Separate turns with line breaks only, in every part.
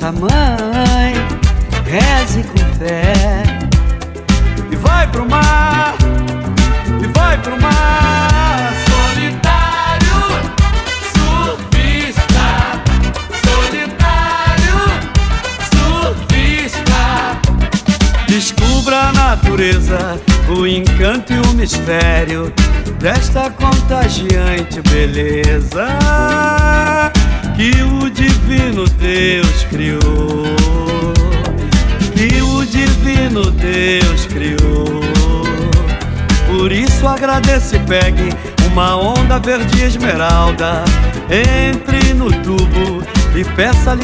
Tome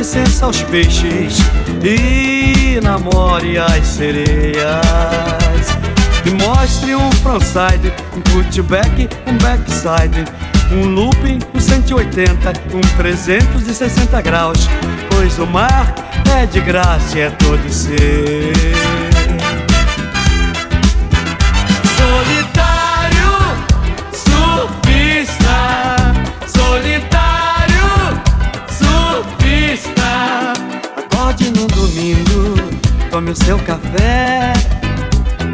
licença aos peixes e namore as sereias. E mostre um frontside, um cutback, um backside, um looping, um 180, um 360 graus. Pois o mar é de graça e é todo seu. O seu café,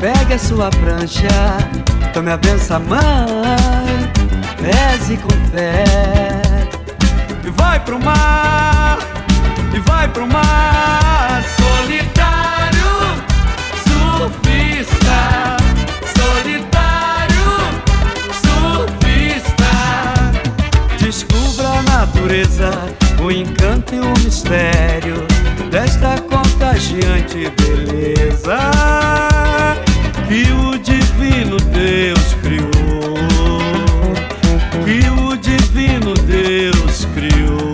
pegue a sua prancha, tome a benção, mãe, reze com fé. E vai pro mar, e vai pro mar, solitário, surfista, solitário, surfista. Descubra a natureza, o encanto e o mistério desta contagiante beleza que o divino Deus criou. Que o divino Deus criou.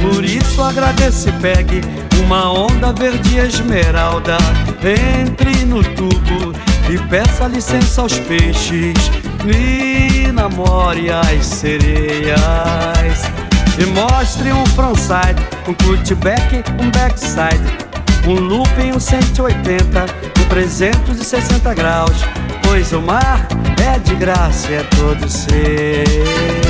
Por isso agradeça e pegue uma onda verde esmeralda. Entre no tubo e peça licença aos peixes. E namore as sereias. E mostre um frontside, um cutback, um backside. Um looping, um 180, um 360 graus. Pois o mar é de graça, é todo seu.